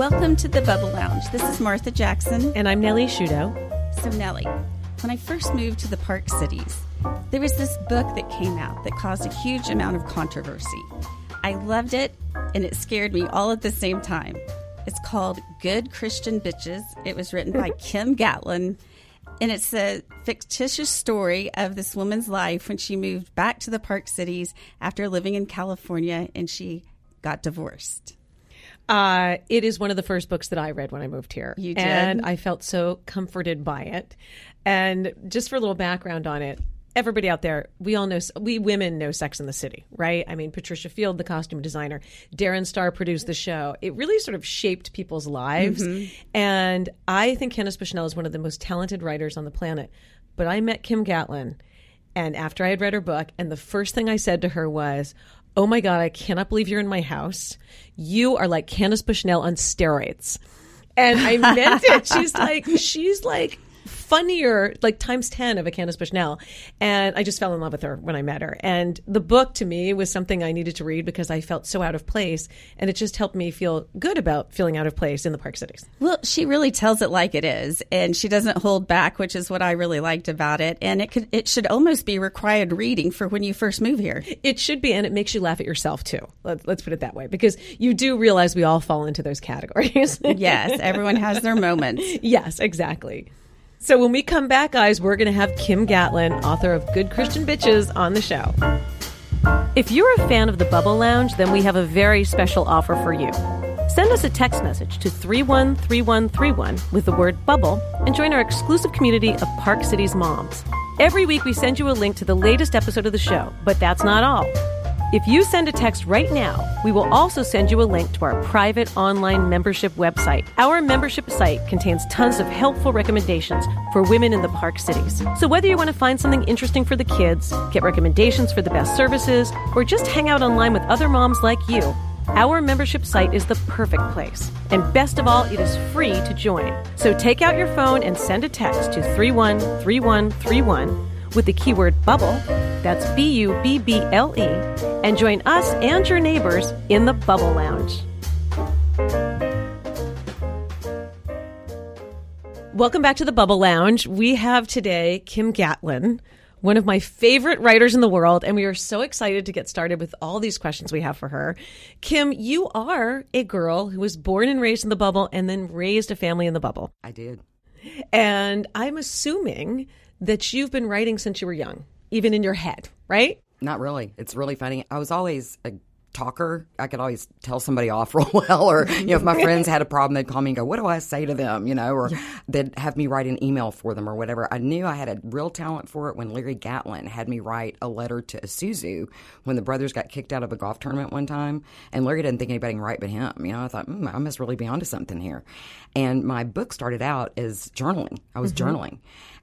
Welcome to the Bubble Lounge. This is Martha Jackson. And I'm Nellie Shudo. So, Nellie, when I first moved to the Park Cities, there was this book that came out that caused a huge amount of controversy. I loved it, and it scared me all at the same time. It's called Good Christian Bitches. It was written by Kim Gatlin, and it's a fictitious story of this woman's life when she moved back to the Park Cities after living in California and she got divorced. Uh, it is one of the first books that I read when I moved here. You did? And I felt so comforted by it. And just for a little background on it, everybody out there, we all know, we women know Sex in the City, right? I mean, Patricia Field, the costume designer, Darren Star produced the show. It really sort of shaped people's lives. Mm-hmm. And I think Candace Bushnell is one of the most talented writers on the planet. But I met Kim Gatlin, and after I had read her book, and the first thing I said to her was, Oh my God, I cannot believe you're in my house. You are like Candace Bushnell on steroids. And I meant it. She's like, she's like funnier, like times 10 of a Candace Bushnell. And I just fell in love with her when I met her. And the book to me was something I needed to read because I felt so out of place. And it just helped me feel good about feeling out of place in the Park Cities. Well, she really tells it like it is, and she doesn't hold back, which is what I really liked about it. And it could, it should almost be required reading for when you first move here. It should be, and it makes you laugh at yourself too. Let, us put it that way, because you do realize we all fall into those categories. yes, everyone has their moments. Yes, exactly. So when we come back, guys, we're going to have Kim Gatlin, author of Good Christian Bitches, on the show. If you're a fan of the Bubble Lounge, then we have a very special offer for you. Send us a text message to 313131 with the word bubble and join our exclusive community of Park City's moms. Every week we send you a link to the latest episode of the show, but that's not all. If you send a text right now, we will also send you a link to our private online membership website. Our membership site contains tons of helpful recommendations for women in the park cities. So whether you want to find something interesting for the kids, get recommendations for the best services, or just hang out online with other moms like you, our membership site is the perfect place. And best of all, it is free to join. So take out your phone and send a text to 313131 with the keyword bubble, that's B U B B L E, and join us and your neighbors in the Bubble Lounge. Welcome back to the Bubble Lounge. We have today Kim Gatlin, one of my favorite writers in the world, and we are so excited to get started with all these questions we have for her. Kim, you are a girl who was born and raised in the bubble and then raised a family in the bubble. I did. And I'm assuming that you've been writing since you were young, even in your head, right? Not really. It's really funny. I was always a talker. I could always tell somebody off real well, or you know, if my friends had a problem, they'd call me and go, "What do I say to them?" You know, or they'd have me write an email for them or whatever. I knew I had a real talent for it when Larry Gatlin had me write a letter to Isuzu when the brothers got kicked out of a golf tournament one time, and Larry didn't think anybody can write but him. You know, I thought mm, I must really be onto something here. And my book started out as journaling. I was mm-hmm. journaling.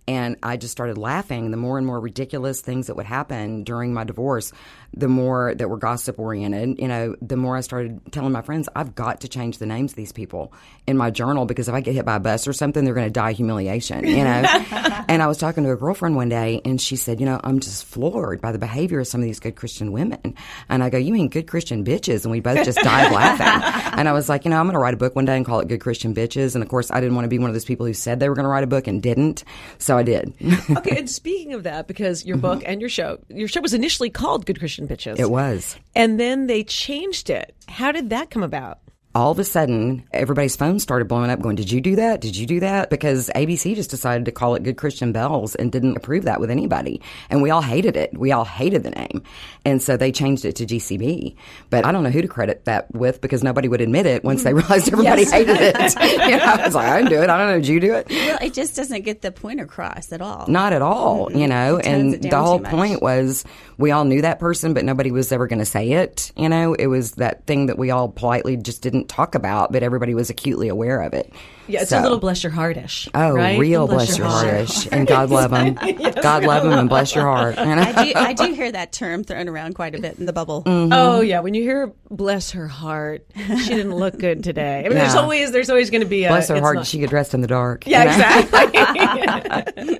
And I just started laughing. The more and more ridiculous things that would happen during my divorce, the more that were gossip oriented, you know, the more I started telling my friends, I've got to change the names of these people in my journal because if I get hit by a bus or something, they're going to die humiliation, you know? and I was talking to a girlfriend one day and she said, you know, I'm just floored by the behavior of some of these good Christian women. And I go, you mean good Christian bitches? And we both just died laughing. And I was like, you know, I'm going to write a book one day and call it Good Christian Bitches. And of course, I didn't want to be one of those people who said they were going to write a book and didn't. So I did. okay, and speaking of that, because your mm-hmm. book and your show, your show was initially called Good Christian Bitches. It was. And then they changed it. How did that come about? All of a sudden, everybody's phones started blowing up going, Did you do that? Did you do that? Because ABC just decided to call it Good Christian Bells and didn't approve that with anybody. And we all hated it. We all hated the name. And so they changed it to GCB. But I don't know who to credit that with because nobody would admit it once they realized everybody yes. hated it. you know, I was like, I didn't do it. I don't know. Did you do it? Well, it just doesn't get the point across at all. Not at all, mm-hmm. you know. And the whole point was we all knew that person, but nobody was ever going to say it. You know, it was that thing that we all politely just didn't talk about, but everybody was acutely aware of it. Yeah, it's So- a little bless your heartish. Oh, right? real Little bless, your heartish, and God love them. God love them, and bless your heart. You? I do, I do hear that term thrown around quite a bit in the bubble. Mm-hmm. Oh yeah, when you hear "bless her heart," she didn't look good today. I mean, there's always there's always going to be a Bless her heart, not- she get dressed in the dark. you yeah, know? exactly.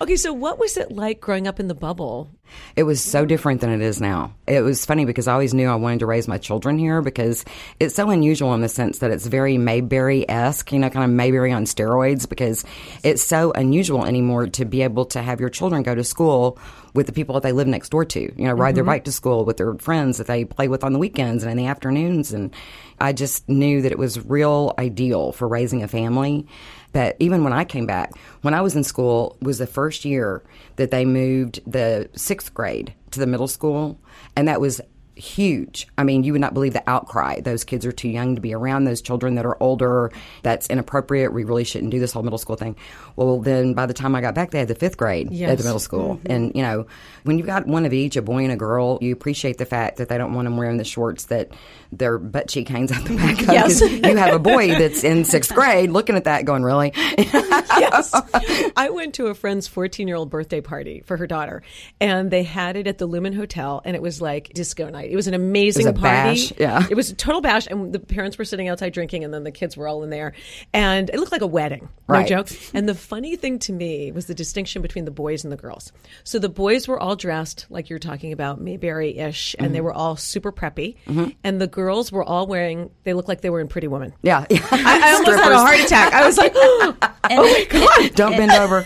okay, so what was it like growing up in the bubble? It was so different than it is now. It was funny because I always knew I wanted to raise my children here because it's so unusual in the sense that it's very Mayberry esque, you know, kind of Mayberry on steroids because it's so unusual anymore to be able to have your children go to school with the people that they live next door to, you know, ride their mm-hmm. bike to school with their friends that they play with on the weekends and in the afternoons. And I just knew that it was real ideal for raising a family. But even when I came back, when I was in school, was the first year that they moved the sixth grade to the middle school, and that was huge. I mean, you would not believe the outcry. Those kids are too young to be around those children that are older. That's inappropriate. We really shouldn't do this whole middle school thing. Well, then by the time I got back, they had the fifth grade at the middle school. Mm-hmm. And, you know, when you've got one of each, a boy and a girl, you appreciate the fact that they don't want them wearing the shorts that their butt cheek hangs out the back of. Yes. You have a boy that's in sixth grade looking at that going, really? yes. I went to a friend's 14 year old birthday party for her daughter, and they had it at the Lumen Hotel, and it was like disco night. It was an amazing It was a party. bash, yeah. It was a total bash, and the parents were sitting outside drinking, and then the kids were all in there. And it looked like a wedding. No Right. joke. And the funny thing to me was the distinction between the boys and the girls. So the boys were all dressed like you're talking about, Mayberry ish, and they Mm-hmm. were all super preppy. And the girls were all wearing, they looked like they were in Pretty Woman. Yeah. I, I almost had a heart attack. I was like, oh, And, Oh my god! Don't bend over.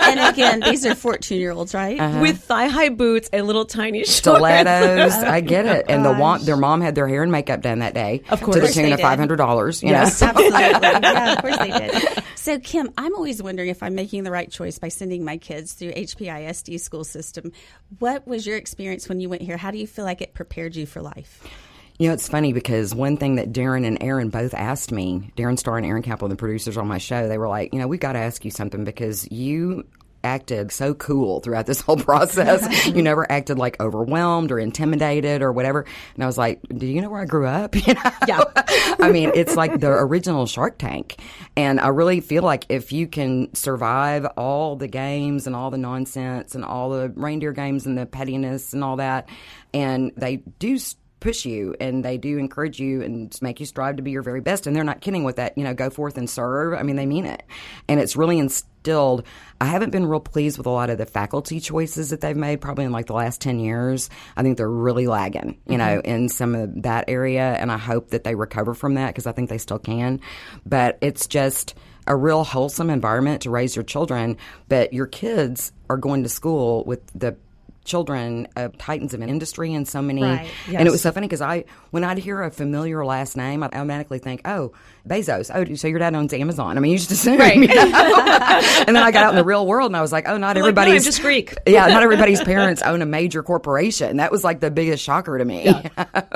and again, these are 14 year olds, right? Uh-huh. with thigh high boots and little tiny shorts. Stilettos. I get it. Oh and the want, their mom had their hair and makeup done that day. Of To the course tune of $500. You Yes. know? Absolutely. yeah, of course they did. So, Kim, I'm always wondering if I'm making the right choice by sending my kids through HPISD school system. What was your experience when you went here? How do you feel like it prepared you for life? You know, it's funny because one thing that Darren and Aaron both asked me, Darren Star and Aaron Kaplan, the producers on my show, they were like, you know, we've got to ask you something because you acted so cool throughout this whole process. you never acted like overwhelmed or intimidated or whatever. And I was like, do you know where I grew up? You know? Yeah. I mean, it's like the original Shark Tank. And I really feel like if you can survive all the games and all the nonsense and all the reindeer games and the pettiness and all that, and they do push you and they do encourage you and make you strive to be your very best. And they're not kidding with that, you know, go forth and serve. I mean, they mean it. And it's really instilled. I haven't been real pleased with a lot of the faculty choices that they've made probably in like the last 10 years. I think they're really lagging, you know, mm-hmm. in some of that area. And I hope that they recover from that because I think they still can. But it's just, a real wholesome environment to raise your children, but your kids are going to school with the children of titans of an industry and so many Right, and it was so funny because i when i'd hear a familiar last name i automatically think oh bezos oh so your dad owns amazon i mean you just assume Right. you know? and then i got out in the real world and i was like oh not You're like, "No, everybody's I'm just Greek." yeah not everybody's parents own a major corporation that was like the biggest shocker to me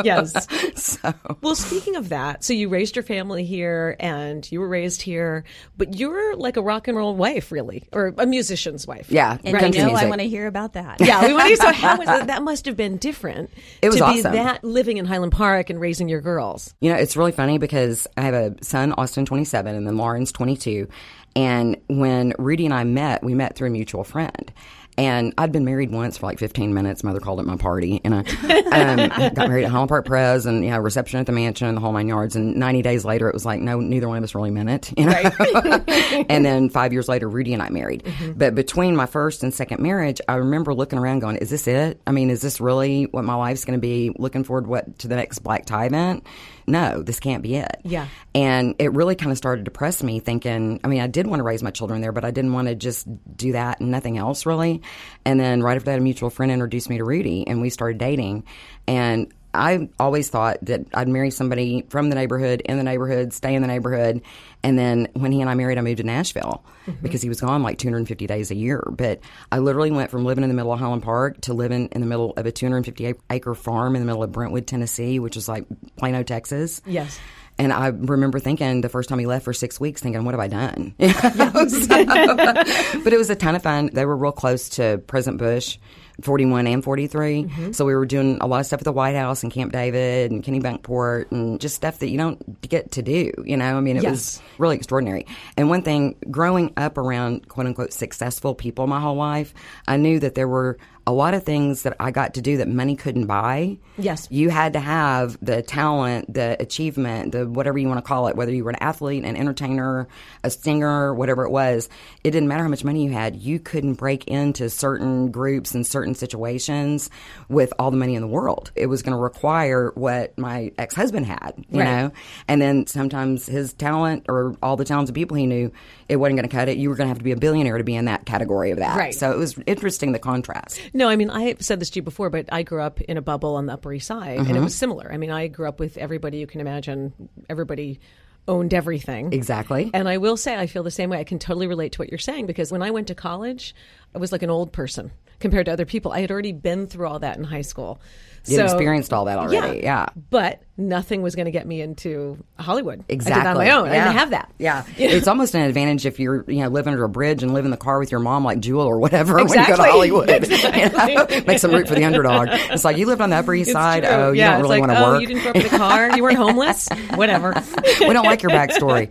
Yes. so Well, speaking of that, so you raised your family here and you were raised here, but you're like a rock and roll wife, really, or a musician's wife. yeah And country you know, music. I want to hear about that. Yeah, we want to. So how was that? That must have been different. It was to be awesome. that living in Highland Park and raising your girls. You know, it's really funny because I have a son, Austin, 27, and then Lauren's 22. And when Rudy and I met, we met through a mutual friend. And I'd been married once for like 15 minutes. Mother called it my party. And I um, got married at Highland Park Press and, you know, reception at the mansion and the whole nine yards. And 90 days later, it was like, no, neither one of us really meant it. You know? and then five years later, Rudy and I married. But between my first and second marriage, I remember looking around going, is this it? I mean, is this really what my life's going to be? Looking forward what to the next black tie event? No, this can't be it. Yeah. And it really kind of started to depress me thinking, I mean, I did want to raise my children there, but I didn't want to just do that and nothing else really. And then right after that, a mutual friend introduced me to Rudy and we started dating. And I always thought that I'd marry somebody from the neighborhood, in the neighborhood, stay in the neighborhood. And then when he and I married, I moved to Nashville mm-hmm. because he was gone like 250 days a year. But I literally went from living in the middle of Highland Park to living in the middle of a 250 acre farm in the middle of Brentwood, Tennessee, which is like Plano, Texas. Yes. And I remember thinking the first time he left for six weeks, thinking, "What have I done?" So- but it was a ton of fun. They were real close to President Bush. 41 and 43. Mm-hmm. So we were doing a lot of stuff at the White House and Camp David and Kennebunkport and just stuff that you don't get to do, you know? I mean, it Yes. was really extraordinary. And one thing, growing up around quote unquote successful people my whole life, I knew that there were a lot of things that I got to do that money couldn't buy. Yes. You had to have the talent, the achievement, the whatever you want to call it, whether you were an athlete, an entertainer, a singer, whatever it was. It didn't matter how much money you had. You couldn't break into certain groups and certain situations with all the money in the world. It was going to require what my ex husband had, you Right. know? And then sometimes his talent or all the talented people he knew, it wasn't going to cut it. You were going to have to be a billionaire to be in that category of that. Right. So it was interesting the contrast. No, I mean, I have said this to you before, but I grew up in a bubble on the Upper East Side, and it Mm-hmm. was similar. I mean, I grew up with everybody you can imagine. Everybody owned everything. Exactly. And I will say, I feel the same way. I can totally relate to what you're saying because when I went to college, I was like an old person compared to other people. I had already been through all that in high school. You experienced all that already. Yeah. But nothing was going to get me into Hollywood. Exactly. I on my own. I Yeah. didn't have that. Yeah. It's almost an advantage if you're, you know, living under a bridge and live in the car with your mom like Jewel or whatever when you go to Hollywood. Exactly. You know? Makes them root for the underdog. It's like you lived on the Upper East It's Side. true. Oh, you yeah, don't it's really like, want to oh, work. you didn't grow up in a car. You weren't homeless. Whatever. we don't like your backstory.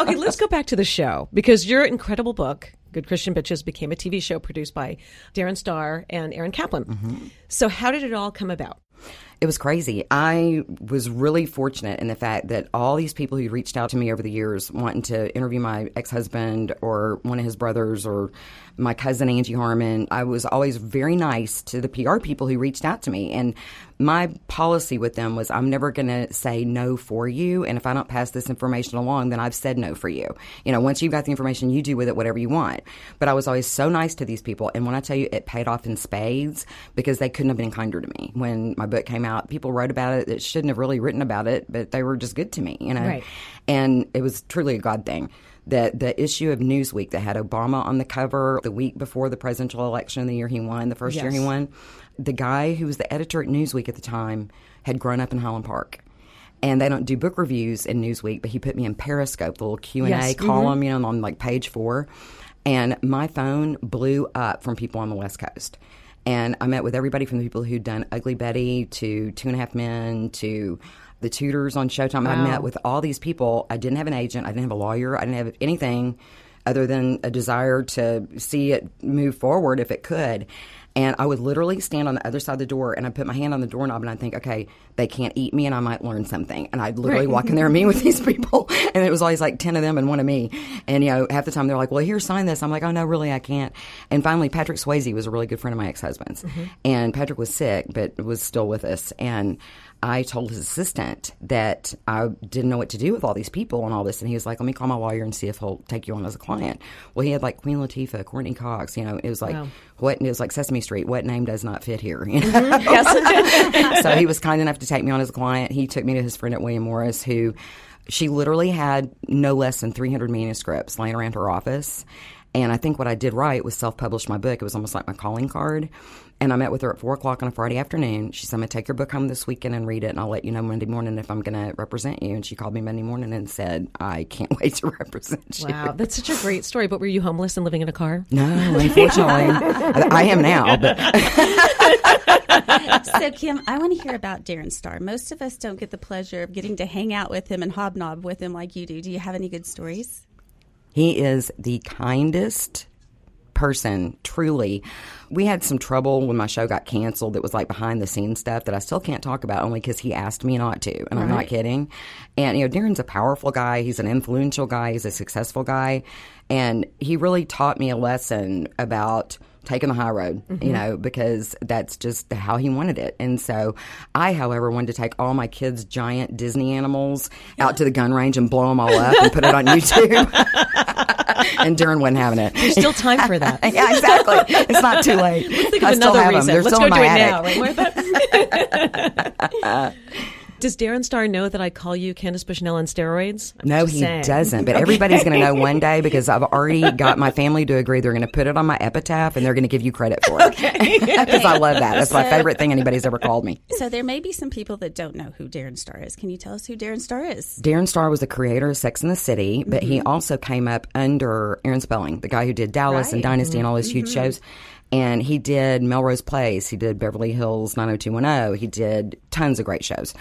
okay, let's go back to the show because your incredible book, Good Christian Bitches, became a TV show produced by Darren Star and Aaron Kaplan. Mm-hmm. So, how did it all come about? It was crazy. I was really fortunate in the fact that all these people who reached out to me over the years wanting to interview my ex husband or one of his brothers or my cousin Angie Harmon, I was always very nice to the PR people who reached out to me. And my policy with them was I'm never going to say no for you. And if I don't pass this information along, then I've said no for you. You know, once you've got the information, you do with it whatever you want. But I was always so nice to these people. And when I tell you it paid off in spades because they couldn't have been kinder to me. When my book came out, people wrote about it that shouldn't have really written about it, but they were just good to me, you know? Right. And it was truly a God thing. That the issue of Newsweek that had Obama on the cover the week before the presidential election, the year he won, the first year he won, the guy who was the editor at Newsweek at the time had grown up in Highland Park. And they don't do book reviews in Newsweek, but he put me in Periscope, the little Q and A mm-hmm. column, you know, on like page four. And my phone blew up from people on the West Coast. And I met with everybody from the people who'd done Ugly Betty to Two and a Half Men to the Tudors on Showtime. I met with all these people. I didn't have an agent. I didn't have a lawyer. I didn't have anything other than a desire to see it move forward if it could. And I would literally stand on the other side of the door and I'd put my hand on the doorknob and I'd think, okay, they can't eat me and I might learn something. And I'd literally walk in there and meet with these people. And it was always like 10 of them and one of me. And, you know, half the time they're like, well, here, sign this. I'm like, oh, no, really, I can't. And finally, Patrick Swayze was a really good friend of my ex husband's. Mm-hmm. And Patrick was sick, but was still with us. And I told his assistant that I didn't know what to do with all these people and all this. And he was like, let me call my lawyer and see if he'll take you on as a client. Well, he had like Queen Latifah, Courteney Cox, you know, it was like, Wow. what, it was like Sesame Street, what name does not fit here? You mm-hmm. know? so he was kind enough to take me on as a client. He took me to his friend at William Morris, who she literally had no less than 300 manuscripts laying around her office. And I think what I did right was self publish my book. It was almost like my calling card. And I met with her at four o'clock on a Friday afternoon. She said, I'm going to take your book home this weekend and read it, and I'll let you know Monday morning if I'm going to represent you. And she called me Monday morning and said, I can't wait to represent you. Wow, that's such a great story. But were you homeless and living in a car? No, unfortunately. I I am now, but So, Kim, I want to hear about Darren Star. Most of us don't get the pleasure of getting to hang out with him and hobnob with him like you do. Do you have any good stories? He is the kindest person, truly. We had some trouble when my show got canceled that was like behind the scenes stuff that I still can't talk about only because he asked me not to. And I'm not kidding. And, you know, Darren's a powerful guy. He's an influential guy. He's a successful guy. And he really taught me a lesson about taking the high road, you mm-hmm. know, because that's just how he wanted it. And so I, however, wanted to take all my kids' giant Disney animals out to the gun range and blow them all up and put it on YouTube. and Darren wasn't having it. There's still time for that. yeah, exactly. It's not too late. Think I of still another have them. reason. They're Let's still go in do it attic. now, right, Martha? Does Darren Star know that I call you Candace Bushnell on steroids? I'm No, he saying. doesn't. But everybody's going to know one day because I've already got my family to agree they're going to put it on my epitaph and they're going to give you credit for it. Because I love that. That's my favorite thing anybody's ever called me. So there may be some people that don't know who Darren Star is. Can you tell us who Darren Star is? Darren Star was the creator of Sex in the City, but he mm-hmm. also came up under Aaron Spelling, the guy who did Dallas and Right. Dynasty and all those huge mm-hmm. shows. And he did Melrose Place. He did Beverly Hills 90210. He did tons of great shows.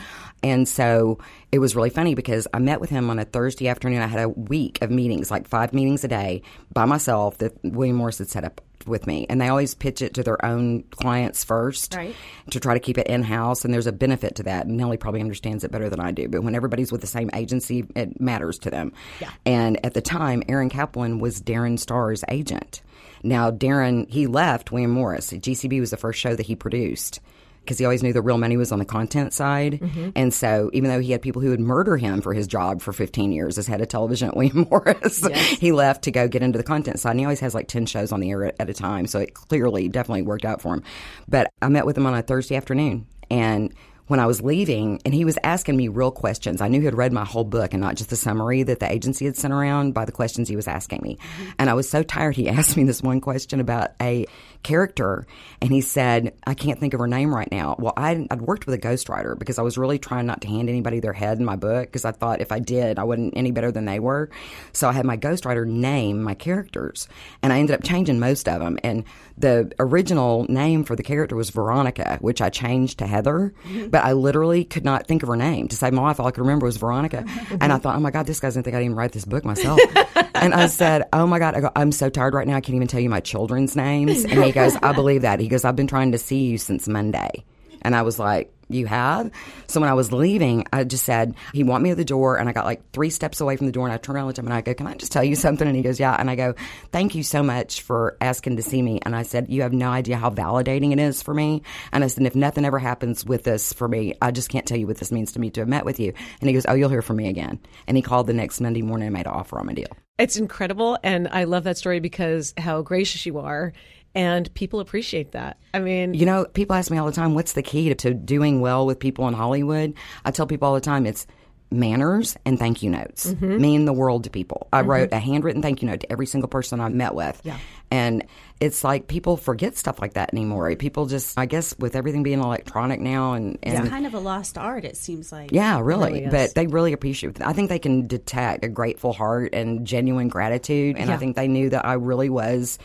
And so it was really funny because I met with him on a Thursday afternoon. I had a week of meetings, like five meetings a day by myself that William Morris had set up with me. And they always pitch it to their own clients first Right. to try to keep it in house. And there's a benefit to that. And Nellie probably understands it better than I do. But when everybody's with the same agency, it matters to them. Yeah. And at the time, Aaron Kaplan was Darren Star's agent. Now, Darren, he left William Morris. GCB was the first show that he produced because he always knew the real money was on the content side. Mm-hmm. And so, even though he had people who would murder him for his job for 15 years as head of television at William Morris, he left to go get into the content side. And he always has like 10 shows on the air at, at a time. So, it clearly definitely worked out for him. But I met with him on a Thursday afternoon. And when I was leaving, and he was asking me real questions. I knew he had read my whole book and not just the summary that the agency had sent around by the questions he was asking me. Mm-hmm. And I was so tired. He asked me this one question about a character, and he said, I can't think of her name right now. Well, I, I'd worked with a ghostwriter because I was really trying not to hand anybody their head in my book because I thought if I did, I wasn't any better than they were. So I had my ghostwriter name my characters, and I ended up changing most of them. And the original name for the character was Veronica, which I changed to Heather, mm-hmm. but I literally could not think of her name. To save my life, all I could remember was Veronica. And I thought, oh my God, this guy's to think I didn't write this book myself. and I said, oh my God, I go, I'm so tired right now. I can't even tell you my children's names. And he goes, I believe that. He goes, I've been trying to see you since Monday. And I was like, you have? So when I was leaving, I just said, he want me at the door. And I got like three steps away from the door. And I turned around to him and I go, can I just tell you something? And he goes, yeah. And I go, thank you so much for asking to see me. And I said, you have no idea how validating it is for me. And I said, if nothing ever happens with this for me, I just can't tell you what this means to me to have met with you. And he goes, oh, you'll hear from me again. And he called the next Monday morning and made an offer on my deal. It's incredible, and I love that story because how gracious you are, and people appreciate that. I mean, You know, people ask me all the time, what's the key to, to doing well with people in Hollywood? I tell people all the time, it's manners and thank you notes mm-hmm. mean the world to people. I mm-hmm. wrote a handwritten thank you note to every single person I met with. Yeah. And it's like people forget stuff like that anymore. People just, I guess, with everything being electronic now and, and It's kind of a lost art, it seems like. yeah, really. really but they really appreciate it. I think they can detect a grateful heart and genuine gratitude. And I think they knew that I really was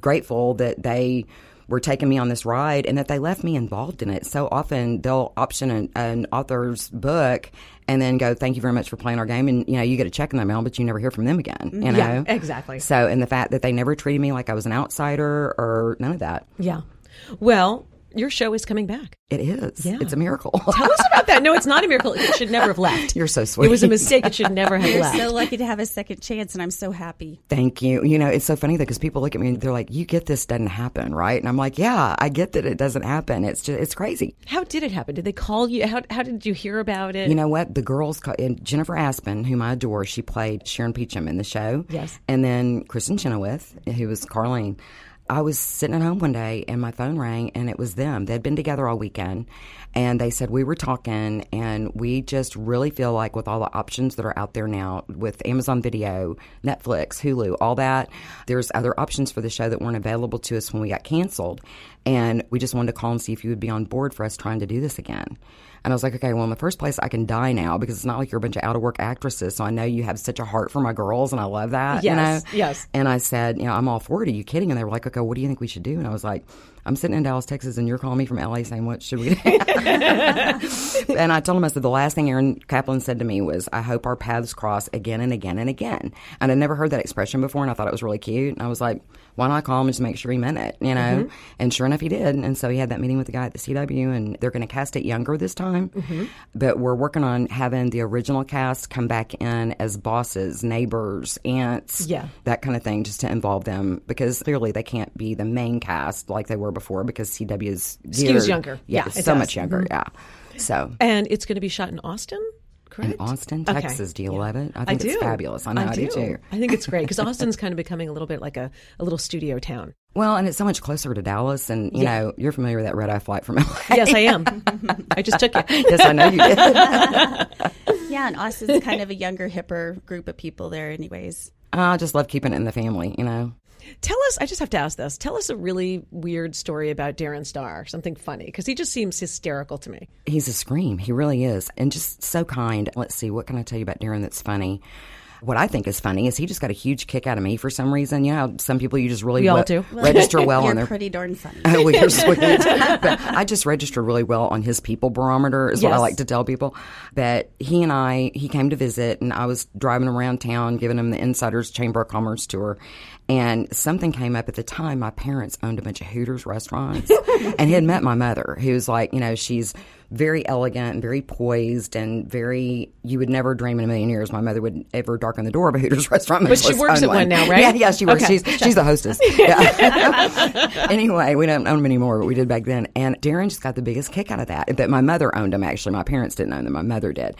grateful that they were taking me on this ride and that they left me involved in it. So often they'll option an, an author's book and then go, thank you very much for playing our game. And, you know, you get a check in the mail, but you never hear from them again, mm-hmm. you know? Yeah, exactly. So, and the fact that they never treated me like I was an outsider or none of that. yeah. Well, your show is coming back. It is. Yeah. It's a miracle. Tell us about that. No, it's not a miracle. It should never have left. You're so sweet. It was a mistake. It should never have You're left. so lucky to have a second chance, and I'm so happy. Thank you. You know, it's so funny though because people look at me and they're like, "You get this doesn't happen, right?" And I'm like, "Yeah, I get that it doesn't happen. It's just it's crazy." how did it happen? Did they call you? How, how did you hear about it? You know what? The girls, ca- and Jennifer Aspen, whom I adore, she played Sharon Peacham in the show. Yes. And then Kristin Chenoweth, who was Carlene. I was sitting at home one day and my phone rang and it was them. They'd been together all weekend and they said we were talking and we just really feel like with all the options that are out there now with Amazon Video, Netflix, Hulu, all that, there's other options for the show that weren't available to us when we got canceled. And we just wanted to call and see if you would be on board for us trying to do this again. And I was like, okay, well, in the first place, I can die now because it's not like you're a bunch of out of work actresses. So I know you have such a heart for my girls, and I love that. Yes, you know? yes. And I said, you know, I'm all for it. Are you kidding? And they were like, okay, what do you think we should do? And I was like, I'm sitting in Dallas, Texas, and you're calling me from LA saying, what should we do? and I told him, I said, the last thing Aaron Kaplan said to me was, I hope our paths cross again and again and again. And I'd never heard that expression before, and I thought it was really cute. And I was like, why not call him and just make sure he meant it, you know? And sure enough, he did. And so he had that meeting with the guy at the CW, and they're going to cast it younger this time. But we're working on having the original cast come back in as bosses, neighbors, aunts, Yeah. that kind of thing, just to involve them because clearly they can't be the main cast like they were before because CW is Skews younger. Yeah, Yeah, so does. Mm-hmm. much younger. Yeah. So and it's going to be shot in Austin, correct? in Austin, Okay. Texas, do you love it? I I think do. it's fabulous. I know I, do. too. I think it's great because Austin's kind of becoming a little bit like a, a little studio town. Well, and it's so much closer to Dallas, and you Yeah. know, you're familiar with that red eye flight from LA. Yes, I am. I just took it. yes, I know you did. Yeah, and Austin's kind of a younger, hipper group of people there, anyways. I just love keeping it in the family, you know. Tell us, I just have to ask this. Tell us a really weird story about Darren Star, something funny, because he just seems hysterical to me. He's a scream. He really is. And just so kind. Let's see, what can I tell you about Darren that's funny? What I think is funny is he just got a huge kick out of me for some reason. You know, some people you just really We all we- do. register well You're on their pretty darn funny. Oh, well, you're sweet. but I just register really well on his people barometer, is what I like to tell people. That he and I, he came to visit, and I was driving around town giving him the Insiders Chamber of Commerce tour. And something came up at the time. My parents owned a bunch of Hooters restaurants, and he had met my mother, who was like, you know, she's very elegant and very poised and very. You would never dream in a million years my mother would ever darken the door of a Hooters restaurant. But she works at one now, right? Yeah, yeah, she works. Okay. She's she's the hostess. Yeah. anyway, we don't own them anymore, but we did back then. And Darren just got the biggest kick out of that. That my mother owned them. Actually, my parents didn't own them. My mother did.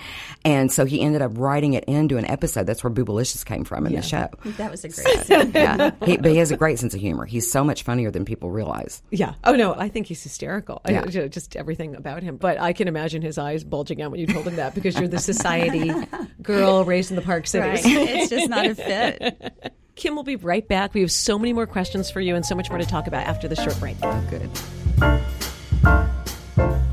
And so he ended up writing it into an episode. That's where Boobalicious came from in the show. That was a great scene. Yeah, he, but he has a great sense of humor. He's so much funnier than people realize. Yeah. Oh no, I think he's hysterical. I- Yeah. ju- just everything about him. But I can imagine his eyes bulging out when you told him that because you're the society girl raised in the Park Cities. Right. It's just not a fit. Kim will be right back. We have so many more questions for you and so much more to talk about after the short break. Oh, good.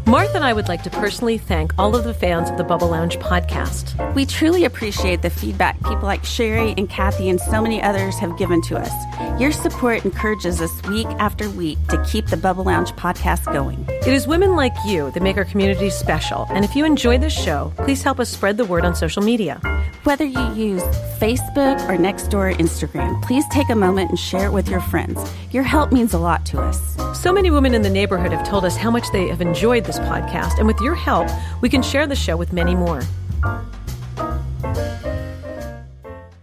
Martha and I would like to personally thank all of the fans of the Bubble Lounge podcast. We truly appreciate the feedback people like Sherry and Kathy and so many others have given to us. Your support encourages us week after week to keep the Bubble Lounge podcast going. It is women like you that make our community special. And if you enjoy this show, please help us spread the word on social media. Whether you use Facebook or Nextdoor or Instagram, please take a moment and share it with your friends. Your help means a lot to us. So many women in the neighborhood have told us how much they have enjoyed this podcast, and with your help, we can share the show with many more.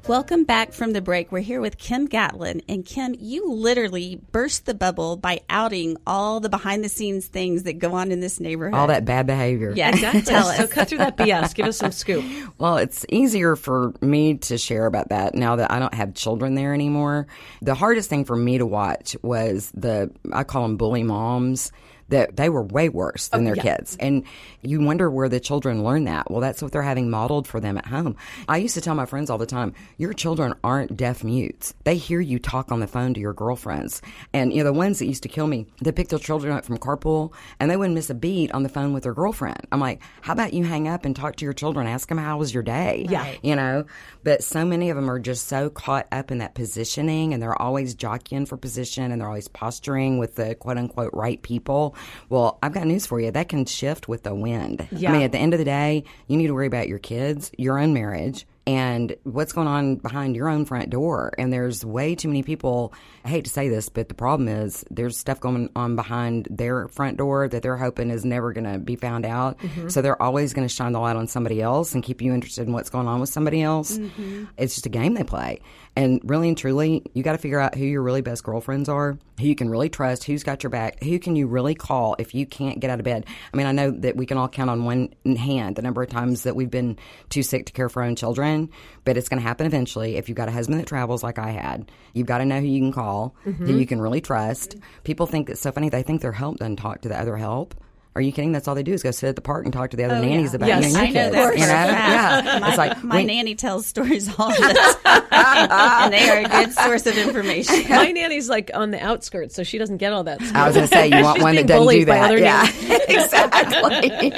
Welcome back from the break. We're here with Kim Gatlin. And Kim, you literally burst the bubble by outing all the behind the scenes things that go on in this neighborhood. All that bad behavior. Yeah, tell So cut through that BS. Give us some scoop. Well, it's easier for me to share about that now that I don't have children there anymore. The hardest thing for me to watch was the, I call them bully moms. That they were way worse than oh, their kids. And you wonder where the children learn that. Well, that's what they're having modeled for them at home. I used to tell my friends all the time, your children aren't deaf mutes. They hear you talk on the phone to your girlfriends. And, you know, the ones that used to kill me, they picked their children up from carpool and they wouldn't miss a beat on the phone with their girlfriend. I'm like, how about you hang up and talk to your children, ask them how was your day? Yeah. You know, but so many of them are just so caught up in that positioning and they're always jockeying for position and they're always posturing with the quote unquote right people. Well, I've got news for you. That can shift with the wind. Yeah. I mean, at the end of the day, you need to worry about your kids, your own marriage, and what's going on behind your own front door. And there's way too many people. I hate to say this, but the problem is there's stuff going on behind their front door that they're hoping is never going to be found out. Mm-hmm. So they're always going to shine the light on somebody else and keep you interested in what's going on with somebody else. Mm-hmm. It's just a game they play. And really and truly, you got to figure out who your really best girlfriends are, who you can really trust, who's got your back, who can you really call if you can't get out of bed. I mean, I know that we can all count on one hand the number of times that we've been too sick to care for our own children, but it's going to happen eventually. If you've got a husband that travels like I had, you've got to know who you can call, who mm-hmm. you can really trust. People think it's so funny. They think their help doesn't talk to the other help. Are you kidding? That's all they do is go sit at the park and talk to the other oh, nannies about Yes. you and your I know kids. that you know? fact. Yeah, My, it's like my when- nanny tells stories all the time, and they are a good source of information. My nanny's like on the outskirts, so she doesn't get all that. Stuff. I was going to say you want one that doesn't do that. other Yeah, exactly.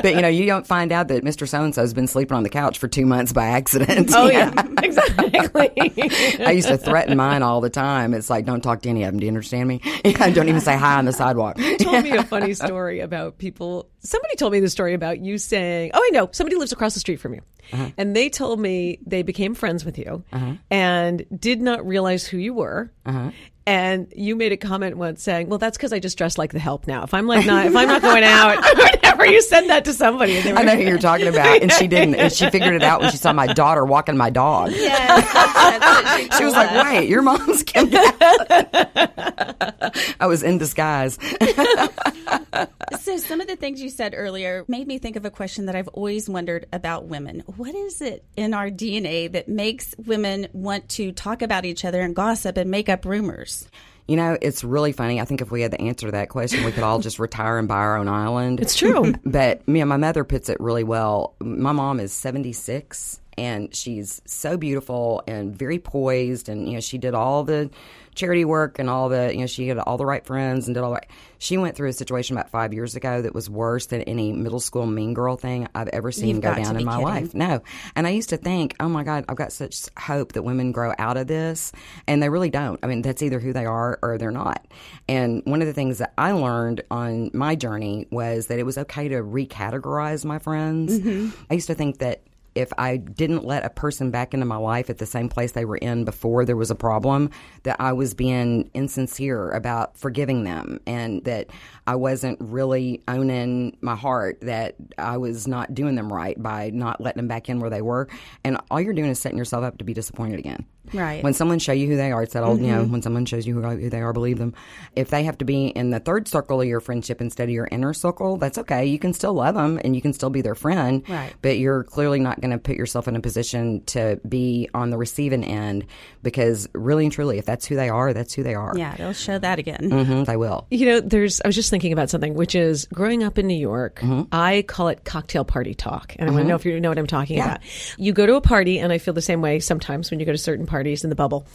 but you know, you don't find out that Mr. So and So's been sleeping on the couch for two months by accident. Oh yeah, know? exactly. I used to threaten mine all the time. It's like, don't talk to any of them. Do you understand me? don't even say hi on the sidewalk. told me a funny story about people. Somebody told me the story about you saying, "Oh, I know. Somebody lives across the street from you," uh-huh. and they told me they became friends with you uh-huh. and did not realize who you were. Uh-huh. And you made a comment once saying, "Well, that's because I just dress like the help now. If I'm like not, if I'm not going out, or whatever." You said that to somebody. They were, I know who you're talking about, and she didn't. And she figured it out when she saw my daughter walking my dog. Yes, that's what she She was like, "Wait, your mom's Kim." Gatlin." I was in disguise. So, some of the things you said earlier made me think of a question that I've always wondered about women. What is it in our DNA that makes women want to talk about each other and gossip and make up rumors? You know, it's really funny. I think if we had the answer to that question, we could all just retire and buy our own island. It's true. but me and my mother puts it really well. My mom is 76 and she's so beautiful and very poised and you know she did all the charity work and all the you know she had all the right friends and did all the right. She went through a situation about five years ago that was worse than any middle school mean girl thing I've ever seen You've go down in my kidding. life. No, and I used to think, oh my God, I've got such hope that women grow out of this, and they really don't. I mean, that's either who they are or they're not. And one of the things that I learned on my journey was that it was okay to recategorize my friends. Mm-hmm. I used to think that if I didn't let a person back into my life at the same place they were in before there was a problem, that I was being insincere about forgiving them and that I wasn't really owning my heart, that I was not doing them right by not letting them back in where they were. And all you're doing is setting yourself up to be disappointed again. Right. When someone show you who they are, it's that old, you know, when someone shows you who, who they are, believe them. If they have to be in the third circle of your friendship instead of your inner circle, that's okay. You can still love them and you can still be their friend. Right. But you're clearly not going to put yourself in a position to be on the receiving end because really and truly, if that's who they are, that's who they are. yeah, they'll show that again. hmm they will. You know, there's, I was just thinking about something, which is growing up in New York, Mm-hmm. I call it cocktail party talk. And I want to know if you know what I'm talking about. You go to a party, and I feel the same way sometimes when you go to certain parties in the bubble.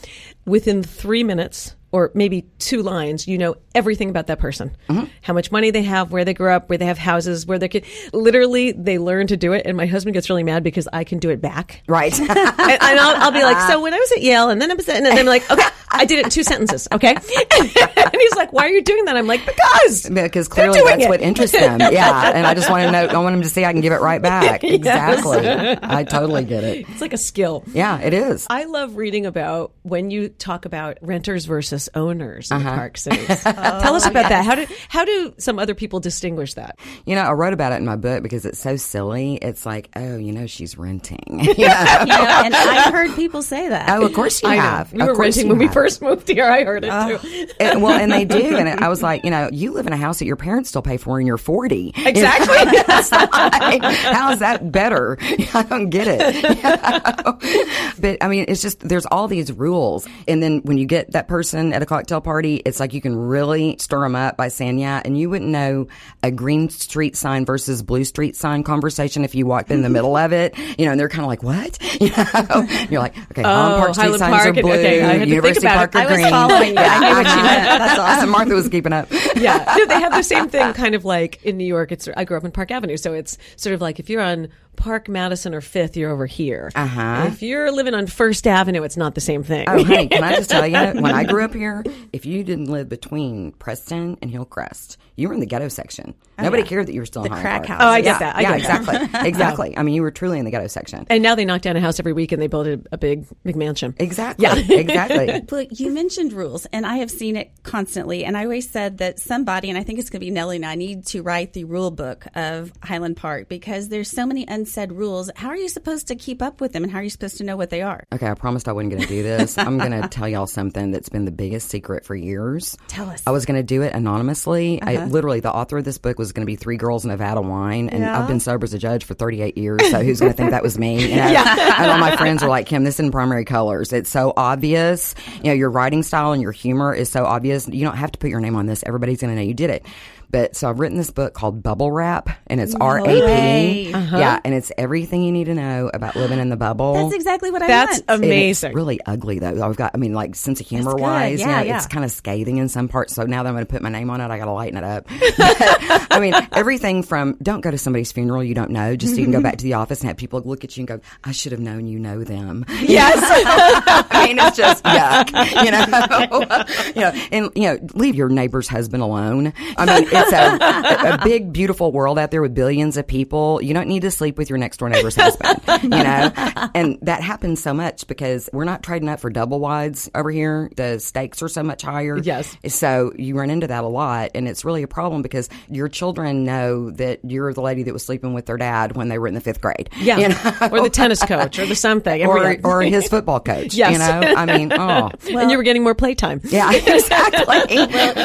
Within three minutes, or maybe two lines, you know everything about that person. Mm-hmm. How much money they have, where they grew up, where they have houses, where they could. Literally, they learn to do it. And my husband gets really mad because I can do it back. Right. and, and I'll, I'll be like, so when I was at Yale, and then I was, at, and then I'm like, okay, I did it in two sentences, okay. and he's like, why are you doing that? I'm like, because because clearly that's it. what interests them. Yeah. And I just want to know, I want him to see I can give it right back. Exactly. I totally get it. It's like a skill. Yeah, it is. I love reading about when you talk about renters versus owners in the uh-huh. park cities. Oh, Tell us about that. How do how do some other people distinguish that? You know, I wrote about it in my book because it's so silly. It's like, oh, you know, she's renting. You know? You know, and I've heard people say that. oh, of course you I know. have. We Of were renting you when we first moved here. I heard it oh. too. And- well, and they do. And I was like, you know, you live in a house that your parents still pay for and you're 40. Exactly. It's like, How is that better? I don't get it. You know? But I mean, it's just, there's all these rules. And then when you get that person at a cocktail party, it's like you can really stir them up by saying, yeah, and you wouldn't know a green street sign versus blue street sign conversation if you walked in the middle of it, you know, and they're kind of like, what? You know, you're like, okay, Highland oh, Park street Highland signs Park, are blue, okay, I had to think University Park are was green. following you. I knew what you meant. That's awesome. Martha was keeping up. yeah, no, they have the same thing. Kind of like in New York. It's I grew up in Park Avenue, so it's sort of like if you're on Park Madison or Fifth, you're over here. Uh-huh. If you're living on First Avenue, it's not the same thing. Oh, honey, can I just tell you, when I grew up here, if you didn't live between Preston and Hillcrest, you were in the ghetto section. Nobody cared that you were still in The Highland crack Park. house. Oh, I get yeah, that. I yeah, get that. exactly, exactly. I mean, you were truly in the ghetto section. And now they knock down a house every week and they build a, a big McMansion. Exactly, Yeah. exactly. Look, you mentioned rules, and I have seen it constantly. And I always said that somebody, and I think it's going to be Nellie and I, need to write the rule book of Highland Park because there's so many unsaid rules. How are you supposed to keep up with them, and how are you supposed to know what they are? Okay, I promised I wasn't going to do this. I'm going to tell y'all something that's been the biggest secret for years. Tell us. I was going to do it anonymously. I uh-huh. literally, the author of this book was going to be three girls in Nevada wine, and Yeah. I've been sober as a judge for 38 years. So who's going to think that was me? You know? And all my friends are like, Kim, this is in primary colors. It's so obvious. You know, your writing style and your humor is so obvious. You don't have to put your name on this. Everybody's going to know you did it. But so I've written this book called Bubble Wrap, and it's R A way. Yeah, uh-huh. and it's everything you need to know about living in the bubble. That's exactly what I think. That's want. And amazing. It's really ugly though. I've got, I mean, like sense of humor wise, Yeah, you know, yeah. it's kind of scathing in some parts. So now that I'm going to put my name on it, I got to lighten it up. But, I mean, everything from don't go to somebody's funeral you don't know, just so you can go back to the office and have people look at you and go, I should have known you know them. Yes. I mean, it's just yuck, you know. you know, and you know, leave your neighbor's husband alone. I mean, it's a, a big, beautiful world out there with billions of people. You don't need to sleep with your next door neighbor's husband, you know. And that happens so much because we're not trading up for double wides over here. The stakes are so much higher. Yes. So you run into that a lot, and it's really a problem because your children know that you're the lady that was sleeping with their dad when they were in the fifth grade. Yeah. you know? Or the tennis coach or the something. or, or his football coach. Yes. You know, I mean, oh, and you were getting more playtime. yeah, exactly.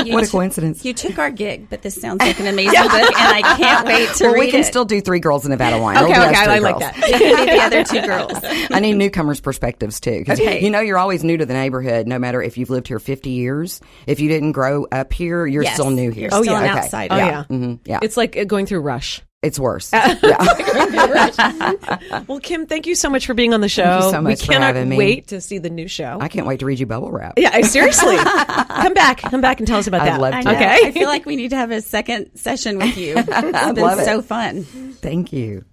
you what a t- coincidence. You took our gig, but This sounds like an amazing book, and I can't wait to well, read we can it. still do three girls in Nevada wine. Okay, It'll be us okay, three I like girls. that. You can be the other two girls. I need newcomers' perspectives too. Okay. You know, you're always new to the neighborhood, no matter if you've lived here 50 years. If you didn't grow up here, you're Yes, still new here. you're still yeah, an okay. outsider. Oh yeah. Mhm, yeah. It's like uh, going through rush. It's worse. Well, Kim, thank you so much for being on the show. you so we much for cannot having me. wait to see the new show. I can't wait to read you bubble wrap. yeah, I- seriously. come back. Come back and tell us about I'd that. love I to. know. Okay. I feel like we need to have a second session with you. It's been love it. so fun. Thank you.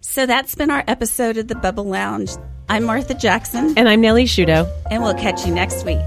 So that's been our episode of the Bubble Lounge. I'm Martha Jackson, and I'm Nellie Shudo. and we'll catch you next week.